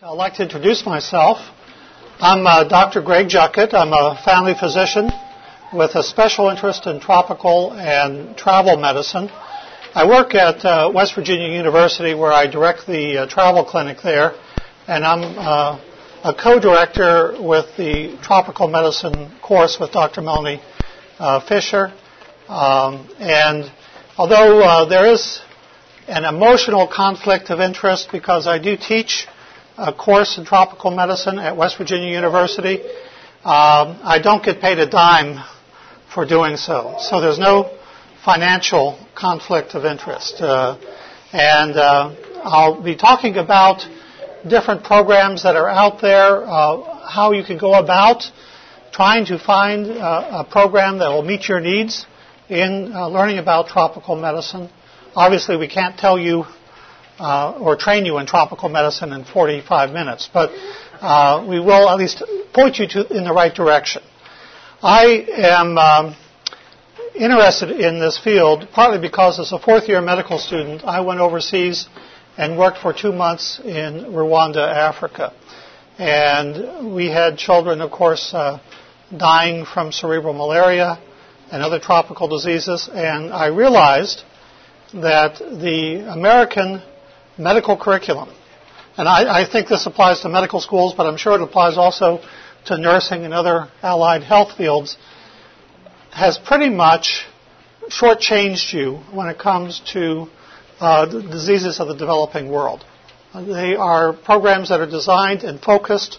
I'd like to introduce myself. I'm uh, Dr. Greg Juckett. I'm a family physician with a special interest in tropical and travel medicine. I work at uh, West Virginia University where I direct the uh, travel clinic there, and I'm uh, a co-director with the tropical medicine course with Dr. Melanie uh, Fisher. Um, and although uh, there is an emotional conflict of interest because I do teach a course in tropical medicine at West Virginia University. Um, I don't get paid a dime for doing so. So there's no financial conflict of interest. Uh, and uh, I'll be talking about different programs that are out there, uh, how you can go about trying to find uh, a program that will meet your needs in uh, learning about tropical medicine. Obviously, we can't tell you uh, or train you in tropical medicine in 45 minutes, but uh, we will at least point you to, in the right direction. I am um, interested in this field partly because as a fourth year medical student, I went overseas and worked for two months in Rwanda, Africa. And we had children, of course, uh, dying from cerebral malaria and other tropical diseases. And I realized that the American medical curriculum, and I, I, think this applies to medical schools, but I'm sure it applies also to nursing and other allied health fields, has pretty much shortchanged you when it comes to uh, diseases of the developing world. They are programs that are designed and focused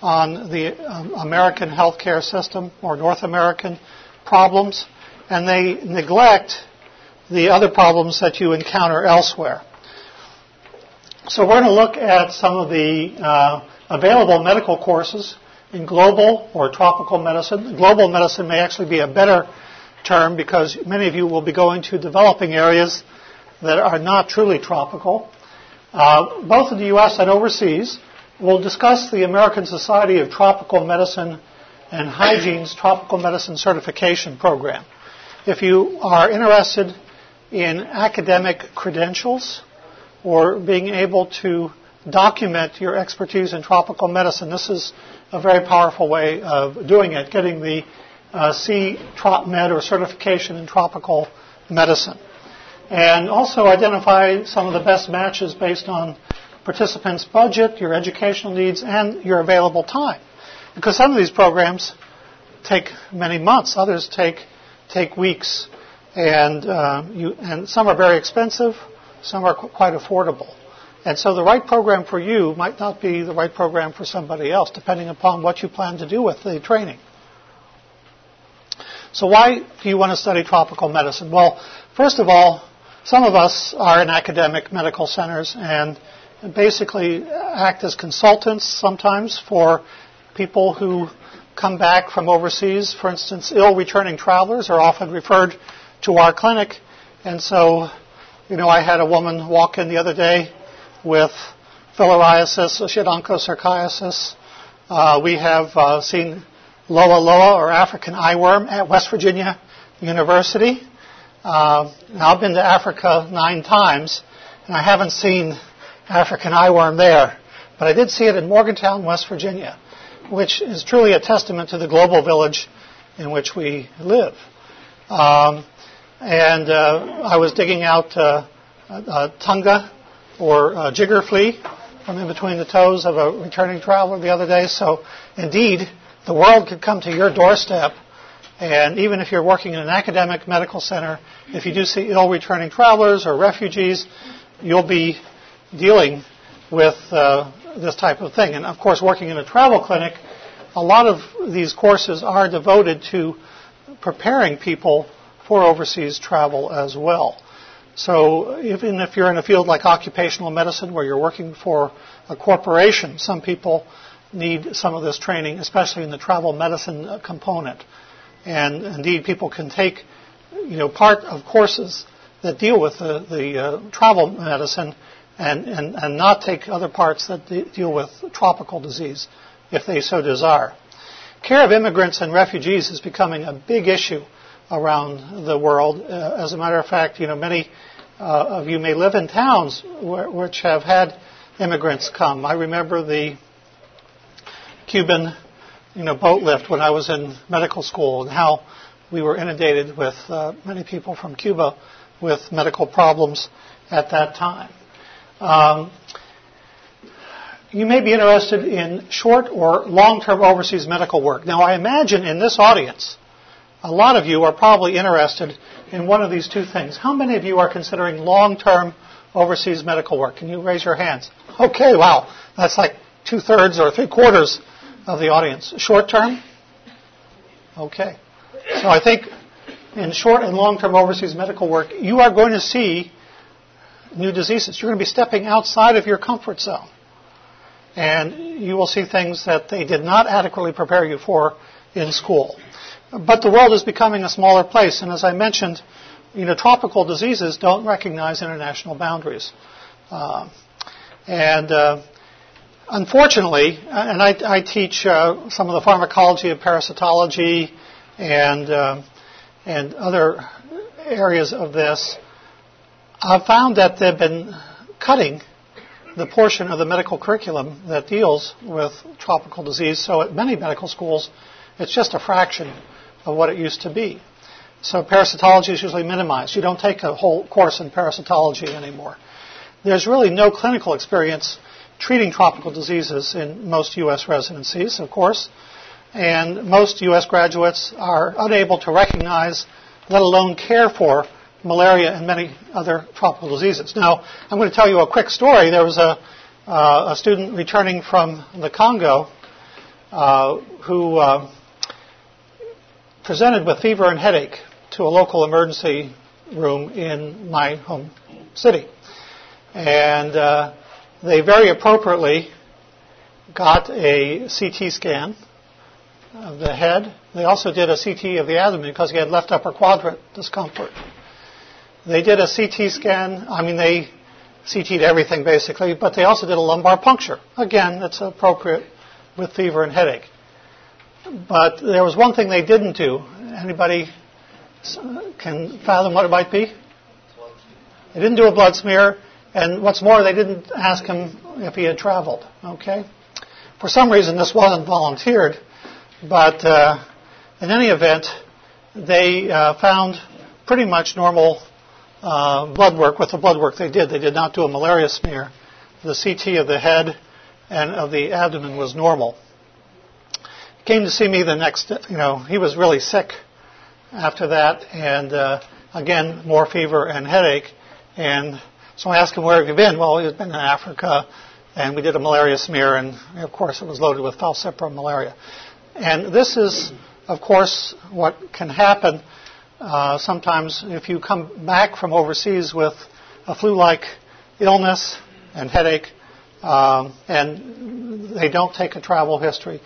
on the um, American healthcare system or North American problems, and they neglect the other problems that you encounter elsewhere. So we're going to look at some of the uh, available medical courses in global or tropical medicine. Global medicine may actually be a better term because many of you will be going to developing areas that are not truly tropical. Uh, both in the U.S. and overseas, we'll discuss the American Society of Tropical Medicine and Hygiene's Tropical Medicine Certification Program. If you are interested in academic credentials, or being able to document your expertise in tropical medicine. This is a very powerful way of doing it, getting the uh, C Trop Med or certification in tropical medicine. And also identify some of the best matches based on participants' budget, your educational needs, and your available time. Because some of these programs take many months, others take take weeks, and uh, you, and some are very expensive, some are quite affordable. And so the right program for you might not be the right program for somebody else, depending upon what you plan to do with the training. So why do you want to study tropical medicine? Well, first of all, some of us are in academic medical centers and basically act as consultants sometimes for people who come back from overseas. For instance, ill returning travelers are often referred to our clinic. And so you know, I had a woman walk in the other day with filariasis, schistosomiasis. Uh, we have uh, seen Loa Loa or African eyeworm at West Virginia University. Uh, now I've been to Africa nine times, and I haven't seen African eyeworm there, but I did see it in Morgantown, West Virginia, which is truly a testament to the global village in which we live. Um, and uh, I was digging out uh, tunga or jigger flea from in between the toes of a returning traveler the other day. So, indeed, the world could come to your doorstep. And even if you're working in an academic medical center, if you do see ill returning travelers or refugees, you'll be dealing with uh, this type of thing. And of course, working in a travel clinic, a lot of these courses are devoted to preparing people for overseas travel as well. So even if you're in a field like occupational medicine where you're working for a corporation, some people need some of this training, especially in the travel medicine component. And indeed, people can take, you know, part of courses that deal with the, the uh, travel medicine and, and, and not take other parts that de- deal with tropical disease if they so desire. Care of immigrants and refugees is becoming a big issue around the world. Uh, as a matter of fact, you know, many uh, of you may live in towns which have had immigrants come. I remember the Cuban, you know, boat lift when I was in medical school and how we were inundated with uh, many people from Cuba with medical problems at that time. Um, you may be interested in short or long-term overseas medical work. Now, I imagine in this audience, a lot of you are probably interested in one of these two things. How many of you are considering long-term overseas medical work? Can you raise your hands? Okay, wow. That's like two thirds or three quarters of the audience. Short term? Okay. So I think in short and long term overseas medical work, you are going to see new diseases. You're going to be stepping outside of your comfort zone. And you will see things that they did not adequately prepare you for in school. But the world is becoming a smaller place, and as I mentioned, you know, tropical diseases don't recognize international boundaries. Uh, and uh, unfortunately, and I, I teach uh, some of the pharmacology of parasitology and uh, and other areas of this, I've found that they've been cutting the portion of the medical curriculum that deals with tropical disease. So at many medical schools, it's just a fraction of what it used to be. So parasitology is usually minimized. You don't take a whole course in parasitology anymore. There's really no clinical experience treating tropical diseases in most U.S. residencies, of course, and most U.S. graduates are unable to recognize, let alone care for, malaria and many other tropical diseases. Now, I'm going to tell you a quick story. There was a, uh, a student returning from the Congo uh, who uh, presented with fever and headache to a local emergency room in my home city. And uh, they very appropriately got a CT scan of the head. They also did a CT of the abdomen because he had left upper quadrant discomfort. They did a CT scan. I mean, they CT'd everything basically, but they also did a lumbar puncture. Again, that's appropriate with fever and headache. But there was one thing they didn't do. Anybody can fathom what it might be? They didn't do a blood smear, and what's more, they didn't ask him if he had traveled. Okay? For some reason, this wasn't volunteered, but uh, in any event, they uh, found pretty much normal uh, blood work with the blood work they did. They did not do a malaria smear. The CT of the head and of the abdomen was normal He came to see me the next, you know, he was really sick after that, and uh, again, more fever and headache. And so I asked him, where have you been? Well, he's been in Africa, and we did a malaria smear, and of course it was loaded with falciparum malaria. And this is, of course, what can happen uh, sometimes if you come back from overseas with a flu-like illness and headache, um, and they don't take a travel history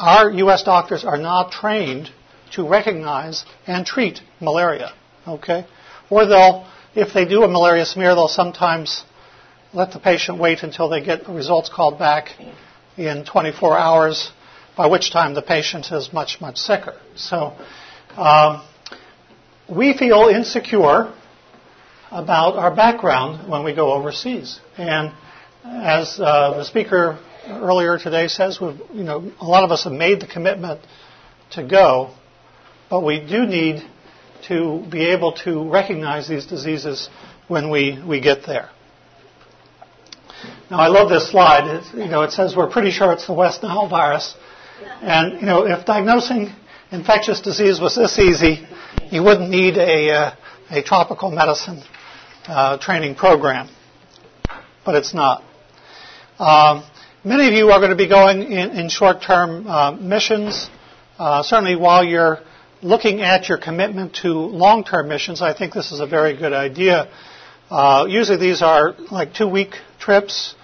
our U.S. doctors are not trained to recognize and treat malaria. Okay? Or they'll, if they do a malaria smear, they'll sometimes let the patient wait until they get the results called back in 24 hours, by which time the patient is much, much sicker. So, um, we feel insecure about our background when we go overseas. And as uh, the speaker earlier today says, you know, a lot of us have made the commitment to go, but we do need to be able to recognize these diseases when we, we get there. Now, I love this slide. You know, it says we're pretty sure it's the West Nile virus. And, you know, if diagnosing infectious disease was this easy, you wouldn't need a, uh, a tropical medicine uh, training program. But it's not. Um, Many of you are going to be going in, in short-term uh, missions. Uh, certainly, while you're looking at your commitment to long-term missions, I think this is a very good idea. Uh, usually, these are like two-week trips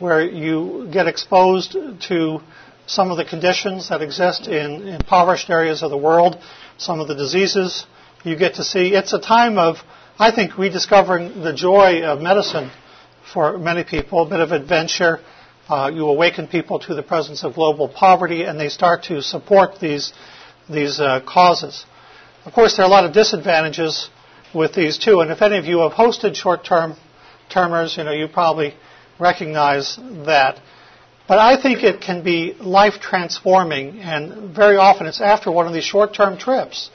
where you get exposed to some of the conditions that exist in impoverished areas of the world, some of the diseases you get to see. It's a time of, I think, rediscovering the joy of medicine for many people, a bit of adventure uh, you awaken people to the presence of global poverty, and they start to support these these uh, causes. Of course, there are a lot of disadvantages with these too. And if any of you have hosted short-term termers, you know you probably recognize that. But I think it can be life transforming, and very often it's after one of these short term trips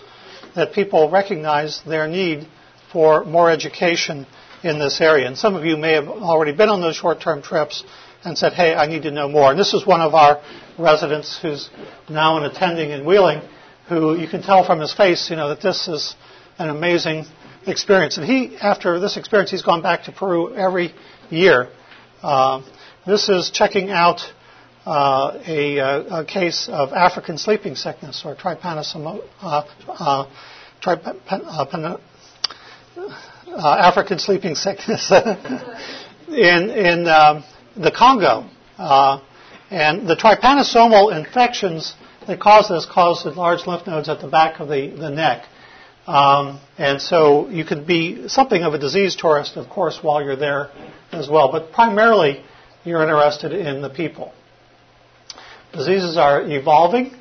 that people recognize their need for more education in this area. And some of you may have already been on those short term trips and said, hey, I need to know more. And this is one of our residents who's now an attending in Wheeling, who you can tell from his face, you know, that this is an amazing experience. And he, after this experience, he's gone back to Peru every year. Uh, this is checking out uh, a, uh, a, case of African sleeping sickness or trypanosoma, uh, uh, uh, African sleeping sickness in in um, the Congo. and the trypanosomal infections that cause this cause large lymph nodes at the back of the, the neck. Um, and so you could be something of a disease tourist, of course, while you're there as well. But primarily, you're interested in the people. Diseases are evolving.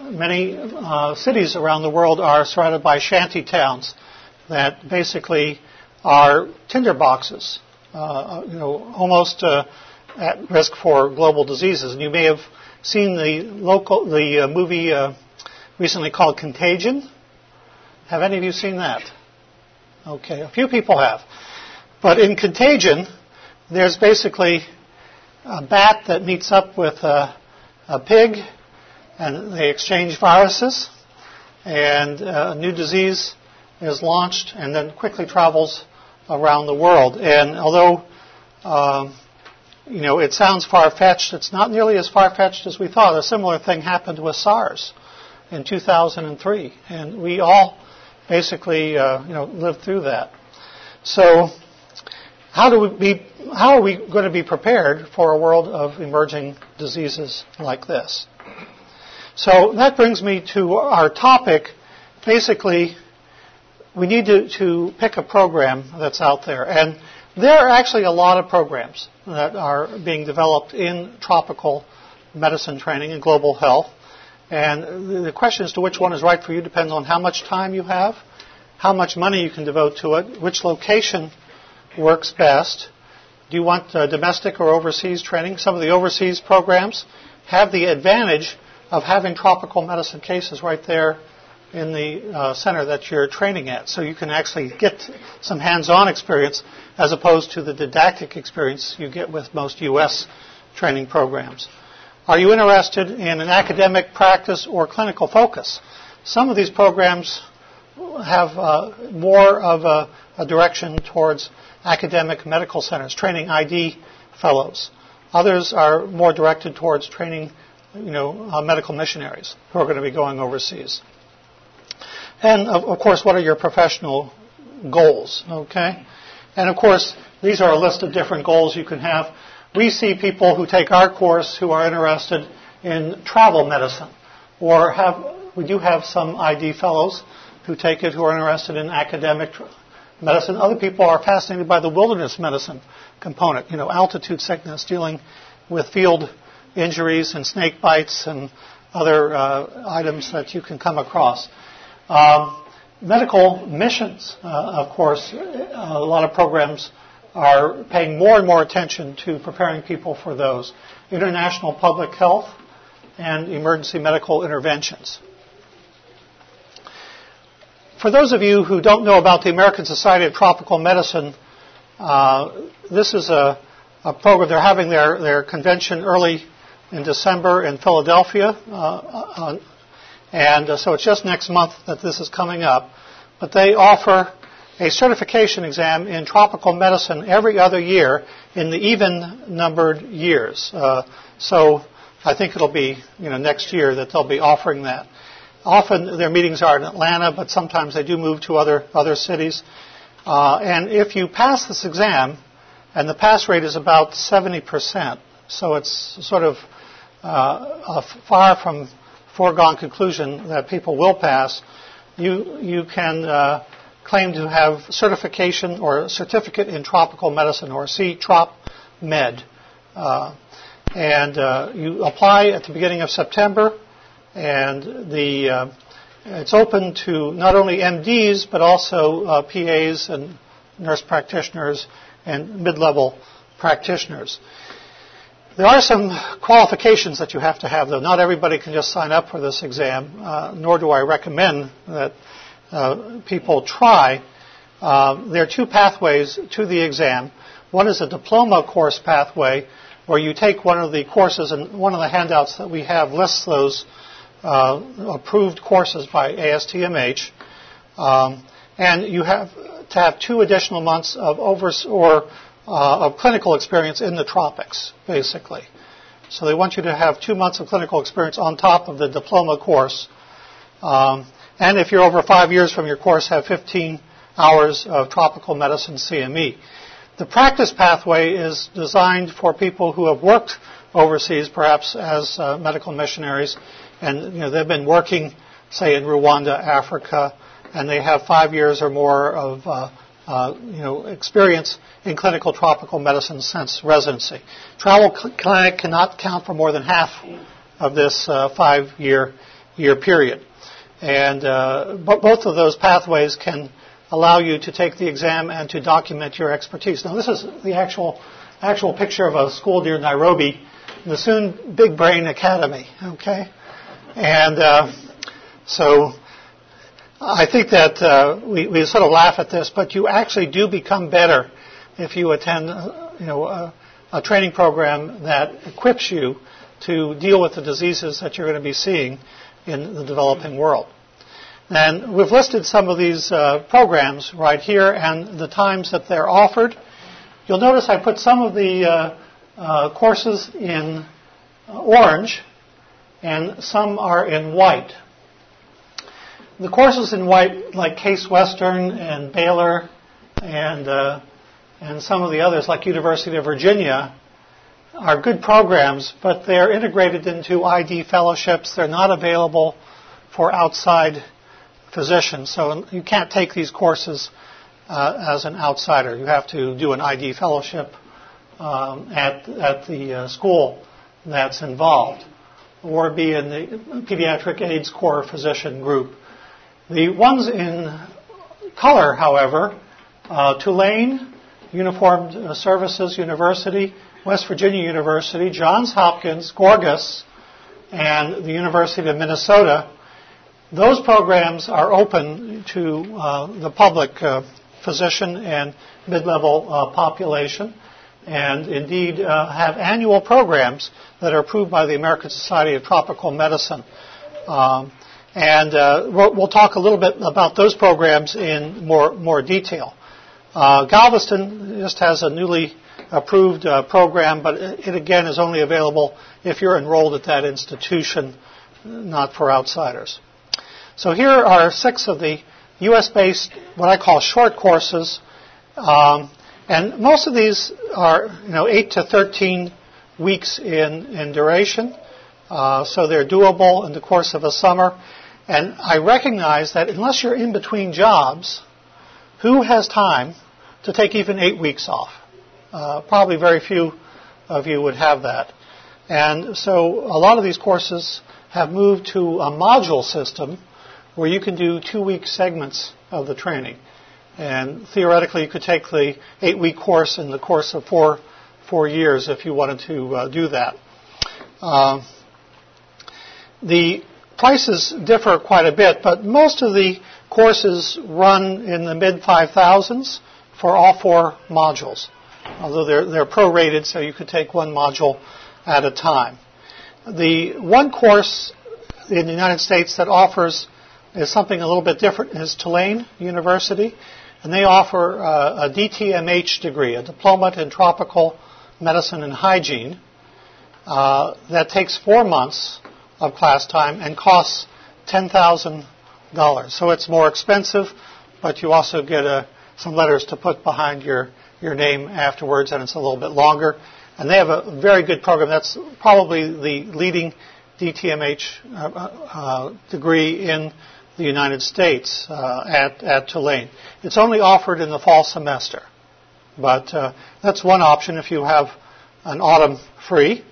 Many uh, cities around the world are surrounded by shanty towns that basically are tinderboxes, uh, you know, almost uh, at risk for global diseases. And you may have seen the local the uh, movie uh, recently called Contagion. Have any of you seen that? Okay, a few people have. But in Contagion, there's basically a bat that meets up with a, a pig, and they exchange viruses, and a new disease is launched, and then quickly travels around the world. And although uh, you know it sounds far fetched, it's not nearly as far fetched as we thought. A similar thing happened with SARS in 2003, and we all basically uh, you know lived through that. So how do we be, how are we going to be prepared for a world of emerging diseases like this? So that brings me to our topic. Basically, we need to, to pick a program that's out there. And there are actually a lot of programs that are being developed in tropical medicine training and global health. And the question as to which one is right for you depends on how much time you have, how much money you can devote to it, which location works best. Do you want uh, domestic or overseas training? Some of the overseas programs have the advantage of having tropical medicine cases right there in the uh, center that you're training at. So you can actually get some hands-on experience as opposed to the didactic experience you get with most U.S. training programs. Are you interested in an academic practice or clinical focus? Some of these programs have uh, more of a, a direction towards academic medical centers, training ID fellows. Others are more directed towards training, you know, uh, medical missionaries who are going to be going overseas. And of, of, course, what are your professional goals? Okay, and of course, these are a list of different goals you can have. We see people who take our course who are interested in travel medicine, or have we do have some ID fellows who take it who are interested in academic medicine. Other people are fascinated by the wilderness medicine component, you know, altitude sickness, dealing with field injuries and snake bites and other uh, items that you can come across. Um, medical missions, uh, of course, a lot of programs are paying more and more attention to preparing people for those. International public health and emergency medical interventions. For those of you who don't know about the American Society of Tropical Medicine, uh, this is a, a, program. They're having their, their convention early in December in Philadelphia, uh, uh, and uh, so it's just next month that this is coming up. But they offer a certification exam in tropical medicine every other year in the even numbered years. Uh, so I think it'll be you know next year that they'll be offering that. Often their meetings are in Atlanta, but sometimes they do move to other, other cities. Uh, and if you pass this exam, and the pass rate is about 70%, so it's sort of uh, far from foregone conclusion that people will pass, you, you can uh, claim to have certification or certificate in tropical medicine or C Trop Med. Uh, and uh, you apply at the beginning of September and the uh, it's open to not only MDs but also uh, PAs and nurse practitioners and mid-level practitioners. There are some qualifications that you have to have, though. Not everybody can just sign up for this exam, uh, nor do I recommend that uh, people try. Uh, there are two pathways to the exam. One is a diploma course pathway, where you take one of the courses, and one of the handouts that we have lists those approved courses by ASTMH, um, and you have to have two additional months of or uh, of clinical experience in the tropics, basically. So they want you to have two months of clinical experience on top of the diploma course. Um, and if you're over five years from your course, have 15 hours of tropical medicine CME. The practice pathway is designed for people who have worked overseas, perhaps as uh, medical missionaries, and you know, they've been working, say, in Rwanda, Africa, and they have five years or more of uh, uh, you know, experience in clinical tropical medicine since residency. Travel clinic cannot count for more than half of this uh, five-year year period, and uh, both of those pathways can allow you to take the exam and to document your expertise. Now, this is the actual actual picture of a school near Nairobi, the soon Big Brain Academy. Okay, and uh, so I think that uh, we, we sort of laugh at this, but you actually do become better if you attend, you know, a, a training program that equips you to deal with the diseases that you're going to be seeing in the developing world. And we've listed some of these uh, programs right here and the times that they're offered. You'll notice I put some of the uh, uh, courses in orange and some are in white. The courses in white, like Case Western and Baylor and uh, and some of the others, like University of Virginia, are good programs, but they're integrated into ID fellowships. They're not available for outside physicians, so you can't take these courses uh, as an outsider. You have to do an ID fellowship um, at at the uh, school that's involved, or be in the pediatric AIDS Corps physician group. The ones in color, however, uh, Tulane, Uniformed uh, Services University, West Virginia University, Johns Hopkins, Gorgas, and the University of Minnesota, those programs are open to uh, the public uh, physician and mid-level uh, population and indeed uh, have annual programs that are approved by the American Society of Tropical Medicine. Um, and uh, we'll, we'll, talk a little bit about those programs in more, more detail. Uh, Galveston just has a newly approved uh, program, but it again is only available if you're enrolled at that institution, not for outsiders. So here are six of the U.S.-based, what I call short courses, um, and most of these are, you know, 8 to 13 weeks in, in duration, uh, so they're doable in the course of a summer. And I recognize that unless you're in between jobs, who has time to take even eight weeks off? Uh, probably very few of you would have that. And so a lot of these courses have moved to a module system where you can do two week segments of the training. And theoretically, you could take the eight week course in the course of four, four years if you wanted to uh, do that. Uh, the prices differ quite a bit, but most of the courses run in the mid 5,000s for all four modules, although they're, they're prorated, so you could take one module at a time. The one course in the United States that offers is something a little bit different is Tulane University, and they offer uh, a DTMH degree, a Diploma in Tropical Medicine and Hygiene, uh, that takes four months of class time and costs $10,000. So it's more expensive, but you also get uh, some letters to put behind your, your name afterwards, and it's a little bit longer. And they have a very good program. That's probably the leading DTMH uh, uh, degree in the United States uh, at, at Tulane. It's only offered in the fall semester, but uh, that's one option if you have an autumn free.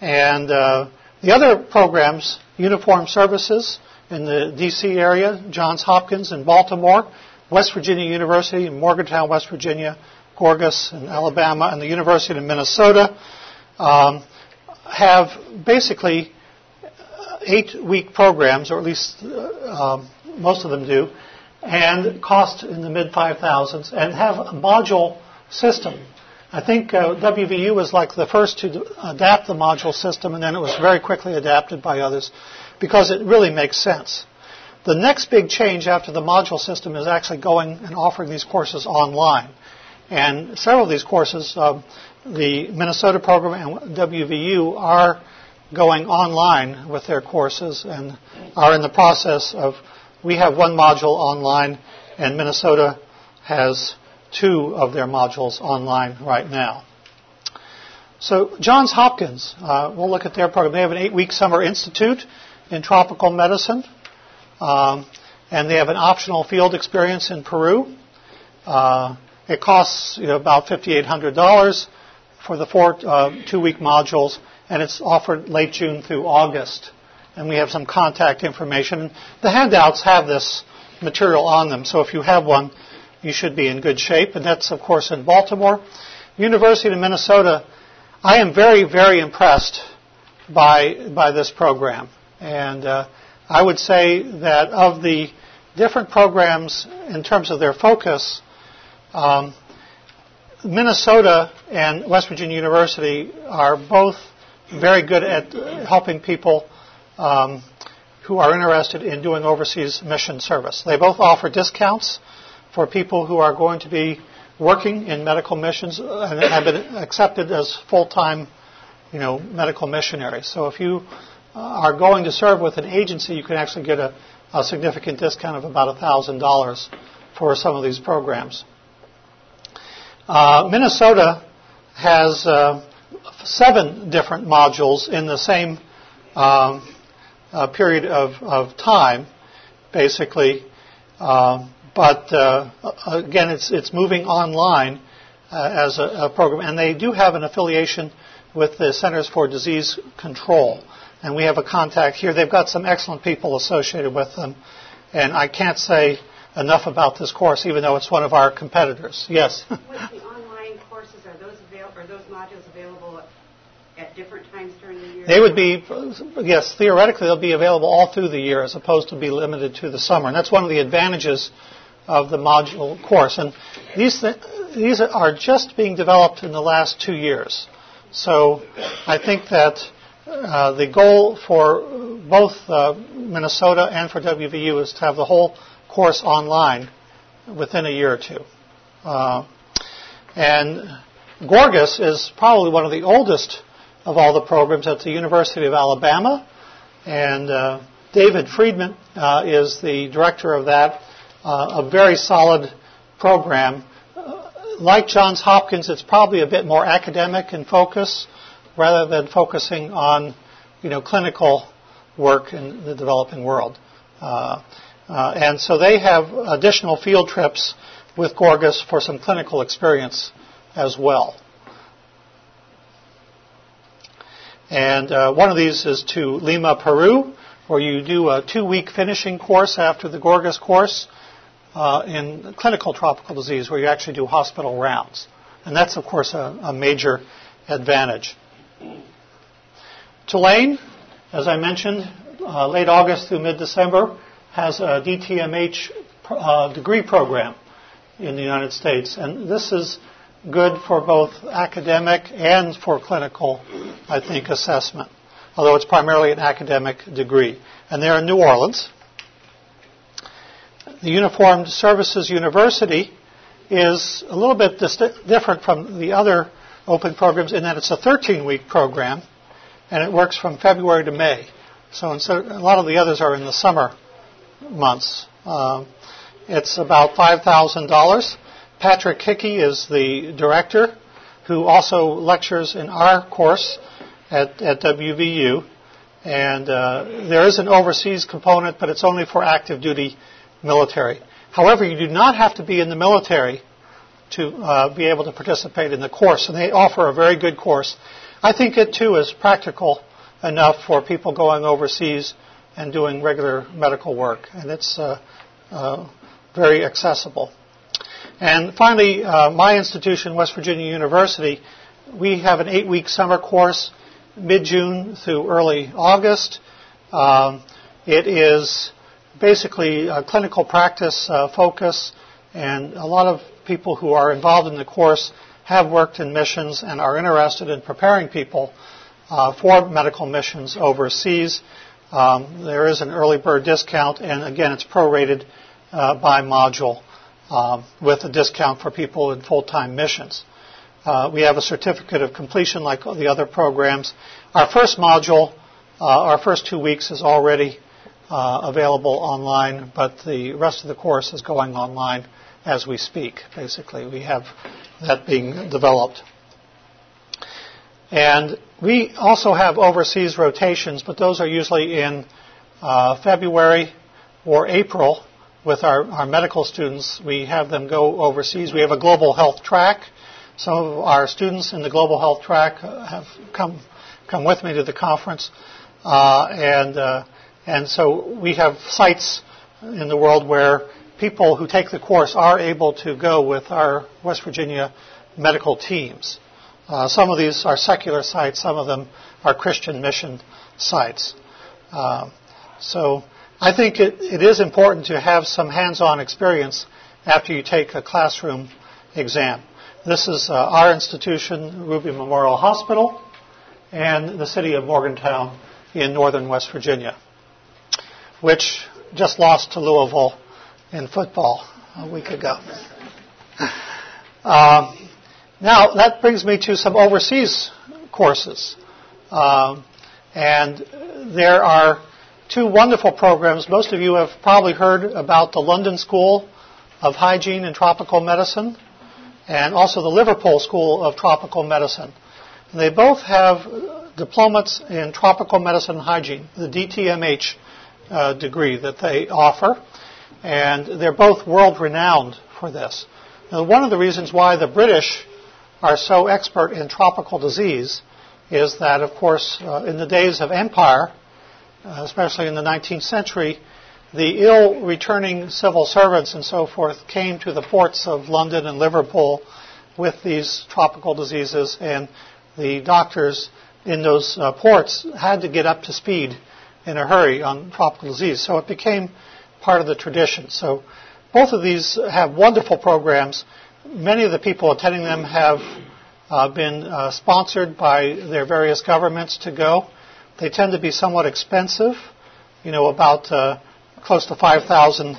And uh, the other programs, Uniform Services in the D.C. area, Johns Hopkins in Baltimore, West Virginia University in Morgantown, West Virginia, Gorgas in Alabama, and the University of Minnesota um, have basically eight-week programs, or at least uh, um, most of them do, and cost in the mid 5,000s, and have a module system. I think uh, WVU was like the first to adapt the module system, and then it was very quickly adapted by others because it really makes sense. The next big change after the module system is actually going and offering these courses online. And several of these courses, um, the Minnesota program and WVU are going online with their courses and are in the process of, we have one module online and Minnesota has two of their modules online right now. So Johns Hopkins, uh, we'll look at their program. They have an eight-week summer institute in tropical medicine, um, and they have an optional field experience in Peru. Uh, it costs you know, about $5,800 for the four uh, two-week modules, and it's offered late June through August. And we have some contact information. The handouts have this material on them, so if you have one, you should be in good shape. And that's, of course, in Baltimore. University of Minnesota, I am very, very impressed by, by this program. And uh, I would say that of the different programs in terms of their focus, um, Minnesota and West Virginia University are both very good at helping people um, who are interested in doing overseas mission service. They both offer discounts for people who are going to be working in medical missions and have been accepted as full-time, you know, medical missionaries. So if you uh, are going to serve with an agency, you can actually get a, a significant discount of about $1,000 for some of these programs. Uh, Minnesota has uh, seven different modules in the same um, uh, period of, of, time, basically. Um, but uh, again, it's it's moving online uh, as a, a, program, and they do have an affiliation with the Centers for Disease Control, and we have a contact here. They've got some excellent people associated with them, and I can't say enough about this course, even though it's one of our competitors. Yes. With the online courses, are those avail- are those modules available at different times during the year? They would be, yes, theoretically they'll be available all through the year as opposed to be limited to the summer. And that's one of the advantages of the module course. And these, th- these are just being developed in the last two years. So I think that uh, the goal for both uh, Minnesota and for WVU is to have the whole course online within a year or two. Uh, and Gorgas is probably one of the oldest of all the programs at the University of Alabama, and uh, David Freedman uh, is the director of that uh, a very solid program. Uh, like Johns Hopkins, it's probably a bit more academic in focus rather than focusing on, you know, clinical work in the developing world. Uh, uh, and so they have additional field trips with Gorgas for some clinical experience as well. And uh, one of these is to Lima, Peru, where you do a two-week finishing course after the Gorgas course uh, in clinical tropical disease where you actually do hospital rounds. And that's, of course, a, a major advantage. Tulane, as I mentioned, uh, late August through mid-December, has a DTMH uh, degree program in the United States. And this is good for both academic and for clinical, I think, assessment, although it's primarily an academic degree. And they're in New Orleans. The Uniformed Services University is a little bit different from the other open programs in that it's a 13 week program and it works from February to May. So instead, a lot of the others are in the summer months. Uh, it's about $5,000. Patrick Hickey is the director who also lectures in our course at, at WVU. And uh, there is an overseas component, but it's only for active duty military. However, you do not have to be in the military to uh, be able to participate in the course, and they offer a very good course. I think it too is practical enough for people going overseas and doing regular medical work, and it's uh, uh, very accessible. And finally, uh, my institution, West Virginia University, we have an eight-week summer course, mid-June through early August. Um, it is basically a clinical practice uh, focus, and a lot of people who are involved in the course have worked in missions and are interested in preparing people uh, for medical missions overseas. Um, there is an early bird discount, and again, it's prorated uh, by module um, with a discount for people in full-time missions. Uh, we have a certificate of completion like the other programs. Our first module, uh, our first two weeks, is already uh, available online, but the rest of the course is going online as we speak. Basically, we have that being developed. And we also have overseas rotations, but those are usually in uh, February or April with our, our medical students. We have them go overseas. We have a global health track. Some of our students in the global health track have come come with me to the conference, uh, and uh, and so we have sites in the world where people who take the course are able to go with our West Virginia medical teams. Uh, some of these are secular sites, some of them are Christian mission sites. Uh, so I think it, it is important to have some hands-on experience after you take a classroom exam. This is uh, our institution, Ruby Memorial Hospital, and the city of Morgantown in northern West Virginia, which just lost to Louisville in football a week ago. Um, now, that brings me to some overseas courses. Um, and there are two wonderful programs. Most of you have probably heard about the London School of Hygiene and Tropical Medicine and also the Liverpool School of Tropical Medicine. And they both have diplomas in tropical medicine and hygiene, the DTMH uh, degree that they offer. And they're both world renowned for this. Now, one of the reasons why the British are so expert in tropical disease is that, of course, uh, in the days of empire, especially in the 19th century, the ill returning civil servants and so forth came to the ports of London and Liverpool with these tropical diseases, and the doctors in those uh, ports had to get up to speed in a hurry on tropical disease. So it became part of the tradition. So both of these have wonderful programs many of the people attending them have uh, been uh, sponsored by their various governments to go. They tend to be somewhat expensive, you know, about uh, close to 5,000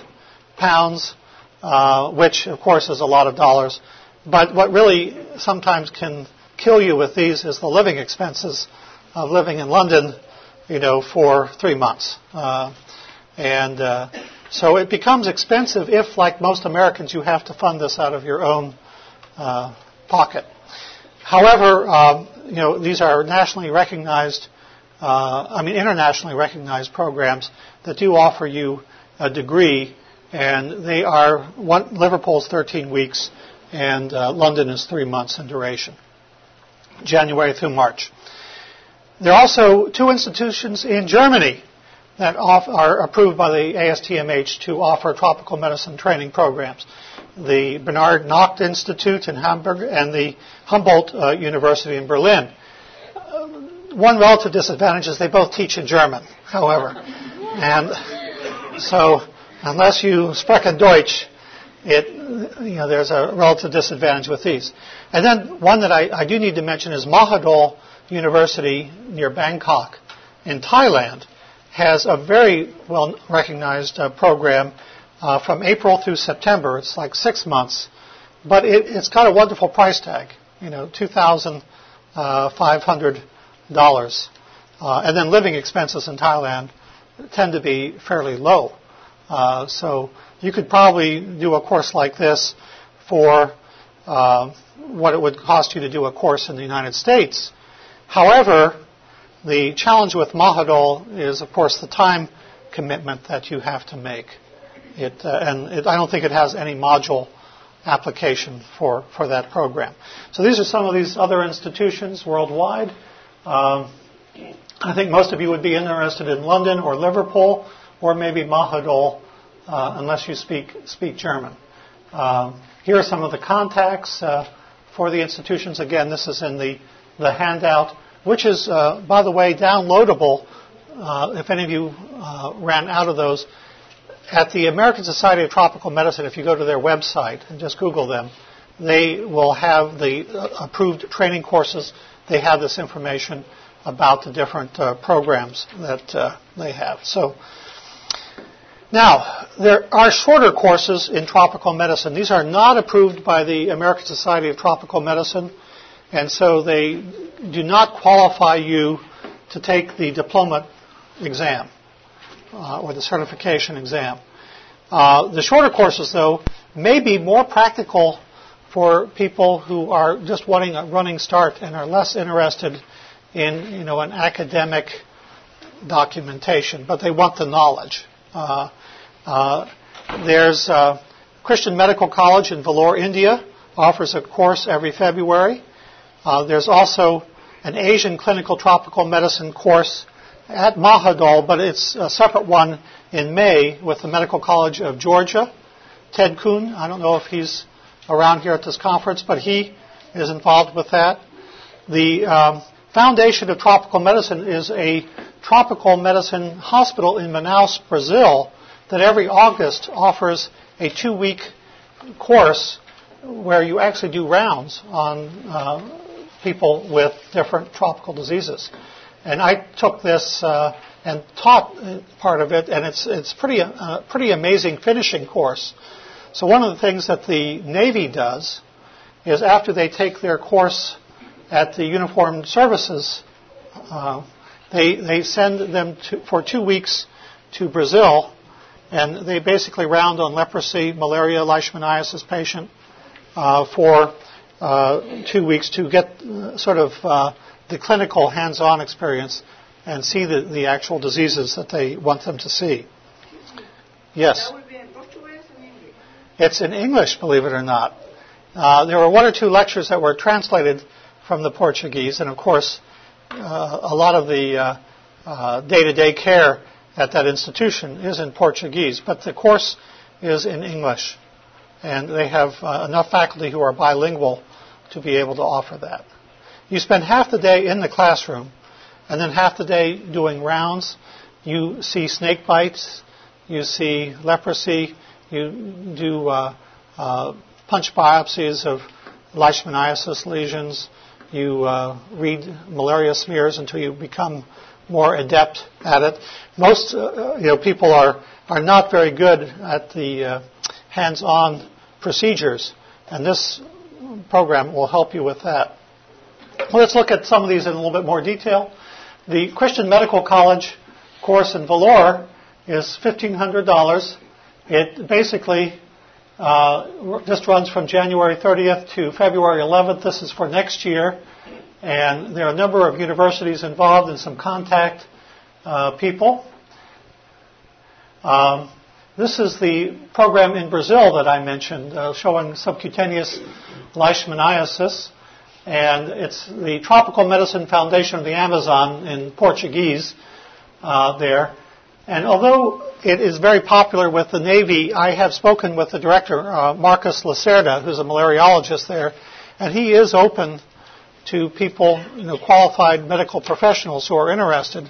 pounds, uh, which of course is a lot of dollars. But what really sometimes can kill you with these is the living expenses of living in London, you know, for three months. Uh, and uh, so it becomes expensive if, like most Americans, you have to fund this out of your own uh, pocket. However, um, you know these are nationally recognized, uh, I mean internationally recognized programs that do offer you a degree, and they are one, Liverpool's 13 weeks, and uh, London is three months in duration, January through March. There are also two institutions in Germany that are approved by the ASTMH to offer tropical medicine training programs. The Bernhard Nocht Institute in Hamburg and the Humboldt uh, University in Berlin. One relative disadvantage is they both teach in German, however. And so, unless you sprechen Deutsch, it, you know, there's a relative disadvantage with these. And then one that I, I do need to mention is Mahidol University near Bangkok in Thailand has a very well recognized uh, program uh, from April through September. It's like six months, but it, has got a wonderful price tag. You know, two thousand uh, and then living expenses in Thailand tend to be fairly low. Uh, so you could probably do a course like this for uh, what it would cost you to do a course in the United States. However, the challenge with Mahidol is, of course, the time commitment that you have to make. It, uh, and it, I don't think it has any module application for, for that program. So these are some of these other institutions worldwide. Um, I think most of you would be interested in London or Liverpool or maybe Mahidol, uh, unless you speak speak German. Um, here are some of the contacts uh, for the institutions. Again, this is in the, the handout, which is, uh, by the way, downloadable uh, if any of you uh, ran out of those. At the American Society of Tropical Medicine, if you go to their website and just Google them, they will have the uh, approved training courses. They have this information about the different uh, programs that uh, they have. So, now, there are shorter courses in tropical medicine. These are not approved by the American Society of Tropical Medicine, and so they do not qualify you to take the diploma exam uh, or the certification exam. Uh, the shorter courses, though, may be more practical for people who are just wanting a running start and are less interested in, you know, an academic documentation, but they want the knowledge. Uh, uh, there's uh, Christian Medical College in Vellore, India, offers a course every February. Uh, there's also an Asian Clinical Tropical Medicine course at Mahidol, but it's a separate one in May with the Medical College of Georgia. Ted Kuhn, I don't know if he's around here at this conference, but he is involved with that. The um, Foundation of Tropical Medicine is a tropical medicine hospital in Manaus, Brazil, that every August offers a two week course where you actually do rounds on uh, people with different tropical diseases. And I took this uh, and taught part of it, and it's it's pretty uh, pretty amazing finishing course. So one of the things that the Navy does is after they take their course at the Uniformed Services, uh, they they send them to, for two weeks to Brazil, and they basically round on leprosy, malaria, leishmaniasis patient uh, for uh, two weeks to get uh, sort of uh, the clinical hands-on experience and see the, the actual diseases that they want them to see. Yes. It's in English, believe it or not. Uh, there were one or two lectures that were translated from the Portuguese, and of course, uh, a lot of the uh, uh day-to-day care at that institution is in Portuguese, but the course is in English, and they have uh, enough faculty who are bilingual to be able to offer that. You spend half the day in the classroom and then half the day doing rounds. You see snake bites, you see leprosy, you do uh, uh, punch biopsies of leishmaniasis lesions, you uh, read malaria smears until you become more adept at it. Most uh, you know people are are not very good at the uh, hands-on procedures, and this program will help you with that. Let's look at some of these in a little bit more detail. The Christian Medical College course in Vellore is $1,500. It basically uh, just runs from January 30th to February 11th. This is for next year. And there are a number of universities involved and some contact uh, people. Um, this is the program in Brazil that I mentioned, uh, showing subcutaneous leishmaniasis and it's the Tropical Medicine Foundation of the Amazon in Portuguese uh, there. And although it is very popular with the Navy, I have spoken with the director, uh, Marcus Lacerda, who's a malariologist there, and he is open to people, you know, qualified medical professionals who are interested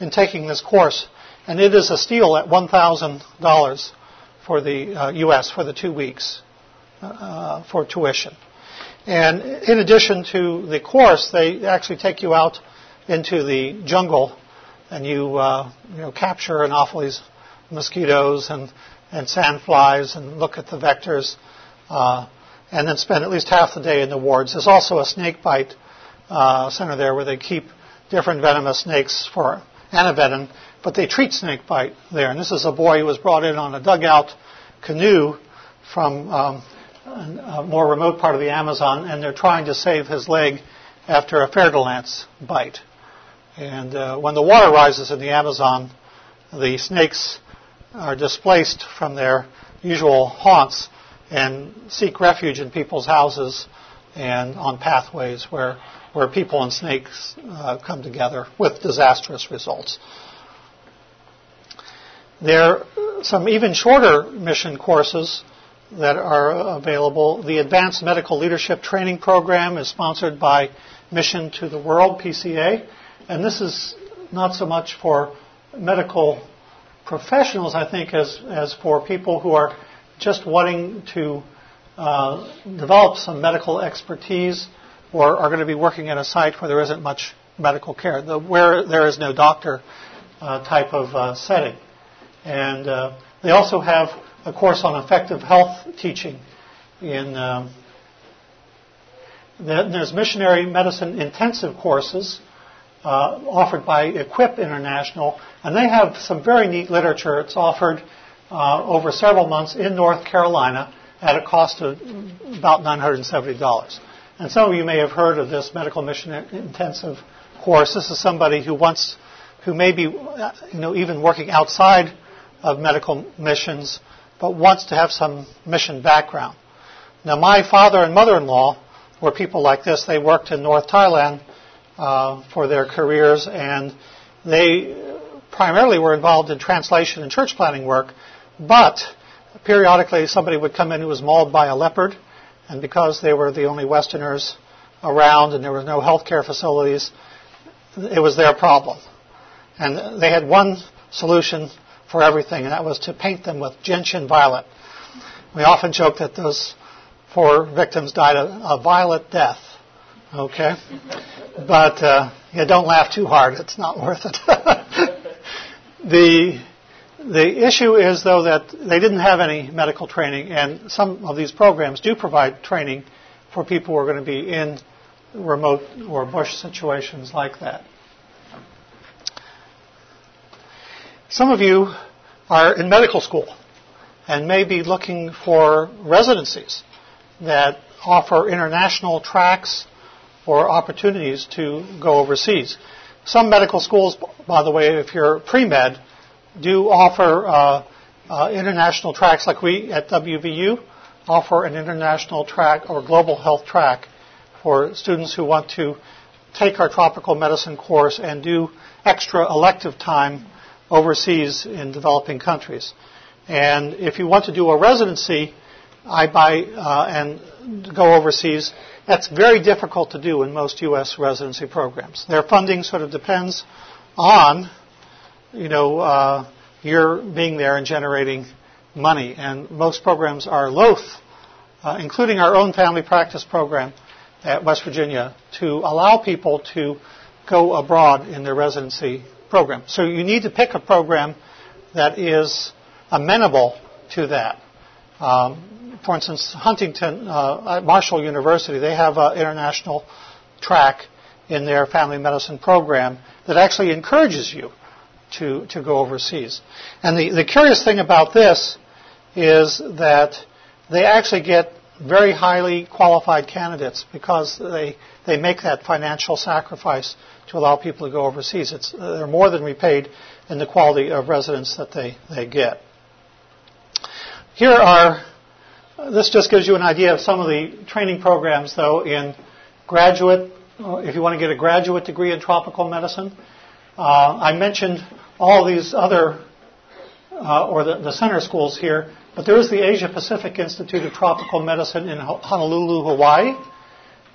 in taking this course. And it is a steal at $1,000 for the uh, U.S. for the two weeks uh, for tuition. And in addition to the course, they actually take you out into the jungle and you, uh, you know, capture anopheles mosquitoes and, and sandflies and look at the vectors uh, and then spend at least half the day in the wards. There's also a snake bite uh, center there where they keep different venomous snakes for antivenom, but they treat snake bite there. And this is a boy who was brought in on a dugout canoe from um, a more remote part of the Amazon, and they're trying to save his leg after a fer-de-lance bite. And uh, when the water rises in the Amazon, the snakes are displaced from their usual haunts and seek refuge in people's houses and on pathways where, where people and snakes uh, come together with disastrous results. There are some even shorter mission courses that are available. The Advanced Medical Leadership Training Program is sponsored by Mission to the World, PCA. And this is not so much for medical professionals, I think, as, as for people who are just wanting to uh, develop some medical expertise or are going to be working at a site where there isn't much medical care, the, where there is no doctor uh, type of uh, setting. And uh, they also have a course on effective health teaching in um, there's missionary medicine intensive courses uh, offered by Equip International, and they have some very neat literature. It's offered uh, over several months in North Carolina at a cost of about $970. And some of you may have heard of this medical mission intensive course. This is somebody who wants, who may be, you know, even working outside of medical missions, but wants to have some mission background. Now, my father and mother-in-law were people like this. They worked in North Thailand uh, for their careers, and they primarily were involved in translation and church planting work, but periodically somebody would come in who was mauled by a leopard, and because they were the only Westerners around and there were no health care facilities, it was their problem. And they had one solution for everything, and that was to paint them with gentian violet. We often joke that those four victims died a, a death. Okay? But uh, yeah, don't laugh too hard. It's not worth it. the the issue is, though, that they didn't have any medical training, and some of these programs do provide training for people who are going to be in remote or bush situations like that. Some of you are in medical school and may be looking for residencies that offer international tracks or opportunities to go overseas. Some medical schools, by the way, if you're pre-med, do offer uh, uh, international tracks like we at WVU offer an international track or global health track for students who want to take our tropical medicine course and do extra elective time overseas in developing countries. And if you want to do a residency, I buy uh, and go overseas, that's very difficult to do in most U.S. residency programs. Their funding sort of depends on you know, uh, you're being there and generating money. And most programs are loath, uh, including our own family practice program at West Virginia, to allow people to go abroad in their residency program. So you need to pick a program that is amenable to that. Um, for instance, Huntington, uh, Marshall University, they have an international track in their family medicine program that actually encourages you to, to go overseas. And the, the curious thing about this is that they actually get very highly qualified candidates because they, they make that financial sacrifice to allow people to go overseas. It's, they're more than repaid in the quality of residence that they, they get. Here are, this just gives you an idea of some of the training programs, though, in graduate, if you want to get a graduate degree in tropical medicine. Uh, I mentioned all these other, uh, or the, the, center schools here, but there is the Asia Pacific Institute of Tropical Medicine in Honolulu, Hawaii,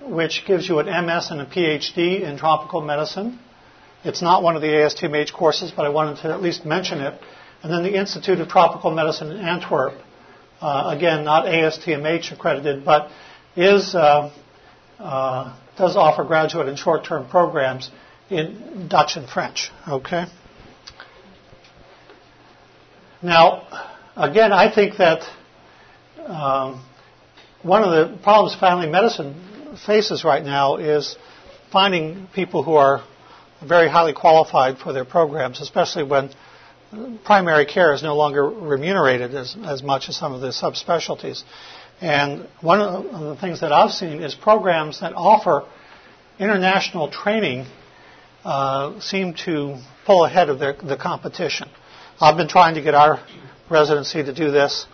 which gives you an MS and a PhD in tropical medicine. It's not one of the ASTMH courses, but I wanted to at least mention it. And then the Institute of Tropical Medicine in Antwerp, uh, again, not ASTMH accredited, but is uh, uh, does offer graduate and short-term programs in Dutch and French. Okay. Now, again, I think that um, one of the problems family medicine faces right now is finding people who are very highly qualified for their programs, especially when primary care is no longer remunerated as, as much as some of the subspecialties. And one of the things that I've seen is programs that offer international training uh, seem to pull ahead of their, the competition. I've been trying to get our residency to do this,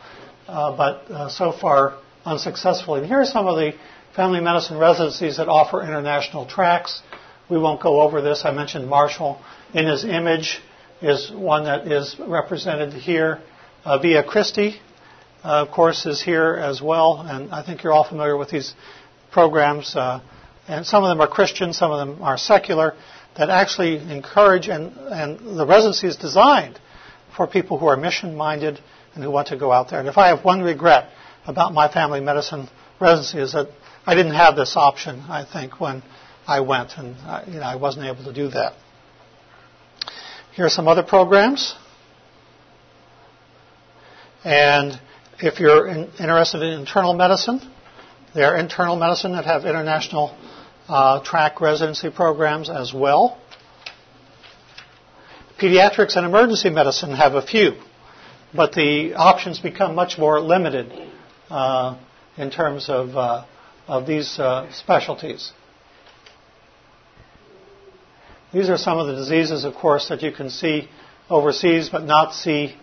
uh, but uh, so far unsuccessfully. And here are some of the family medicine residencies that offer international tracks. We won't go over this. I mentioned Marshall in his image is one that is represented here. Uh, Via Christi uh, course, is here as well, and I think you're all familiar with these programs. Uh, and some of them are Christian, some of them are secular, that actually encourage, and, and the residency is designed for people who are mission minded and who want to go out there. And if I have one regret about my family medicine residency is that I didn't have this option, I think, when I went, and I, you know, I wasn't able to do that. Here are some other programs. And if you're in, interested in internal medicine, there are internal medicine that have international uh, track residency programs as well. Pediatrics and emergency medicine have a few, but the options become much more limited uh, in terms of, uh, of these uh, specialties. These are some of the diseases, of course, that you can see overseas but not see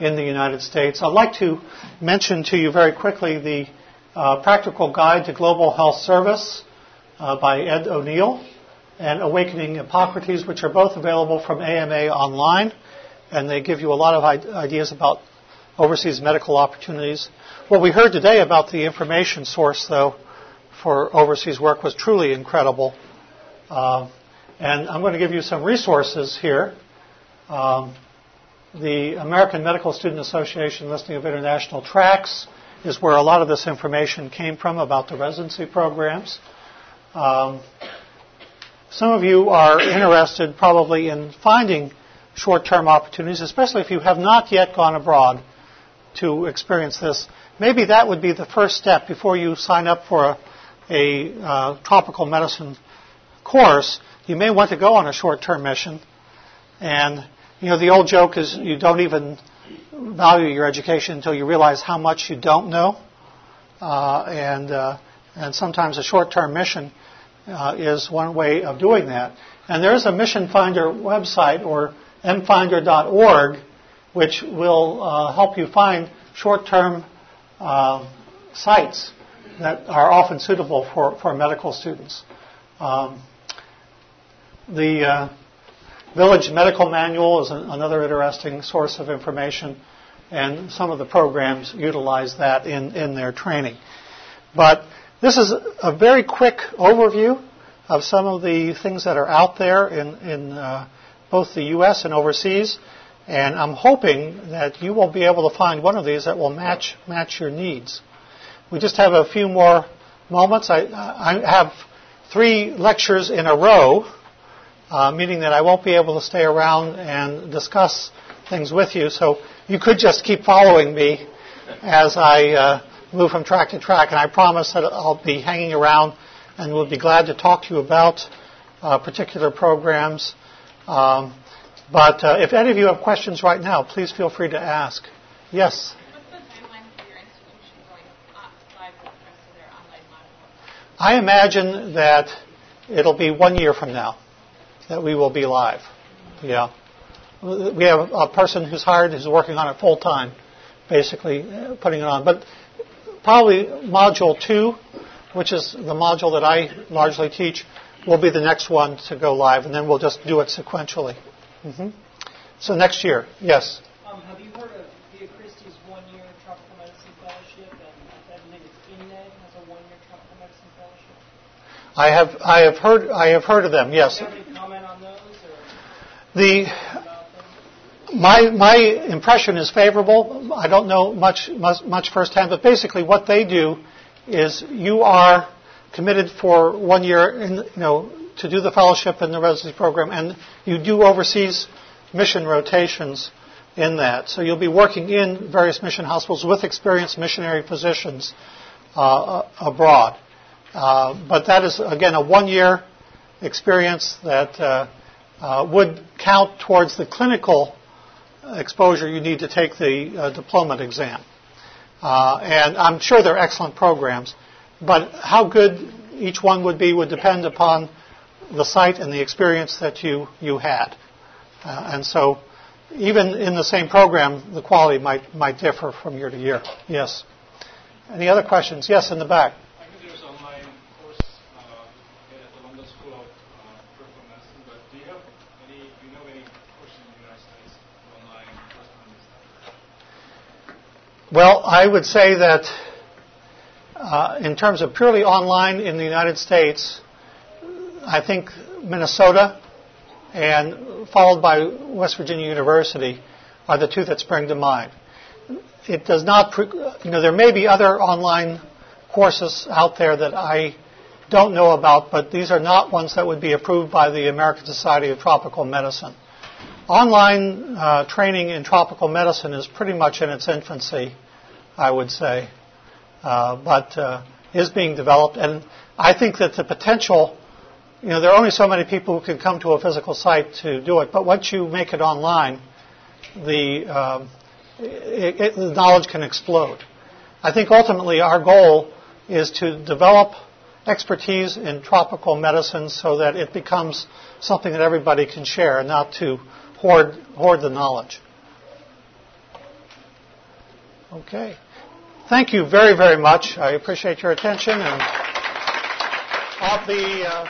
in the United States. I'd like to mention to you very quickly the uh, Practical Guide to Global Health Service uh, by Ed O'Neill and Awakening Hippocrates, which are both available from AMA online, and they give you a lot of ideas about overseas medical opportunities. What we heard today about the information source, though, for overseas work was truly incredible. Uh, and I'm going to give you some resources here. Um, the American Medical Student Association listing of international tracks is where a lot of this information came from about the residency programs. Um, some of you are interested probably in finding short-term opportunities, especially if you have not yet gone abroad to experience this. Maybe that would be the first step before you sign up for a, a uh, tropical medicine course. You may want to go on a short-term mission. And, you know, the old joke is you don't even value your education until you realize how much you don't know. Uh, and, uh, and sometimes a short-term mission uh, is one way of doing that. And there is a Mission Finder website or mfinder.org which will uh, help you find short-term uh, sites that are often suitable for, for medical students. Um, the uh, Village Medical Manual is an, another interesting source of information, and some of the programs utilize that in, in their training. But this is a very quick overview of some of the things that are out there in, in uh, both the U.S. and overseas. And I'm hoping that you will be able to find one of these that will match match your needs. We just have a few more moments. I, I have three lectures in a row, uh, meaning that I won't be able to stay around and discuss things with you. So you could just keep following me as I uh, move from track to track. And I promise that I'll be hanging around and we'll be glad to talk to you about uh, particular programs. Um, but uh, if any of you have questions right now, please feel free to ask. Yes? I imagine that it'll be one year from now that we will be live. Yeah. We have a person who's hired who's working on it full time, basically uh, putting it on. But probably module two, which is the module that I largely teach, will be the next one to go live, and then we'll just do it sequentially. Mm-hmm. So next year, yes. Um, have you heard of Via Christi's one-year tropical medicine fellowship, and I believe it's INMED has a one-year tropical medicine fellowship? I have, I have heard, I have heard of them. Yes. Do you have any comment on those? The my my impression is favorable. I don't know much much, much firsthand, but basically what they do is you are committed for one year, in, you know, to do the fellowship in the residency program, and you do overseas mission rotations in that. So you'll be working in various mission hospitals with experienced missionary physicians uh, abroad. Uh, but that is again a one-year experience that uh, uh would count towards the clinical exposure you need to take the diploma exam. And I'm sure they're excellent programs, but how good each one would be would depend upon the site and the experience that you, you had. Uh, and so even in the same program, the quality might, might differ from year to year. Yes. Any other questions? Yes, in the back. I think there's online course uh, at the London School of uh, Tropical Medicine, but do you have any, do you know any courses in the United States online course on Well, I would say that uh, in terms of purely online in the United States, I think Minnesota and followed by West Virginia University are the two that spring to mind. It does not, you know, there may be other online courses out there that I don't know about, but these are not ones that would be approved by the American Society of Tropical Medicine. Online uh, training in tropical medicine is pretty much in its infancy, I would say, uh, but uh, is being developed, and I think that the potential you know, there are only so many people who can come to a physical site to do it, but once you make it online, the, it, it, the knowledge can explode. I think ultimately our goal is to develop expertise in tropical medicine so that it becomes something that everybody can share and not to hoard, hoard the knowledge. Okay. Thank you very, very much. I appreciate your attention and I'll be uh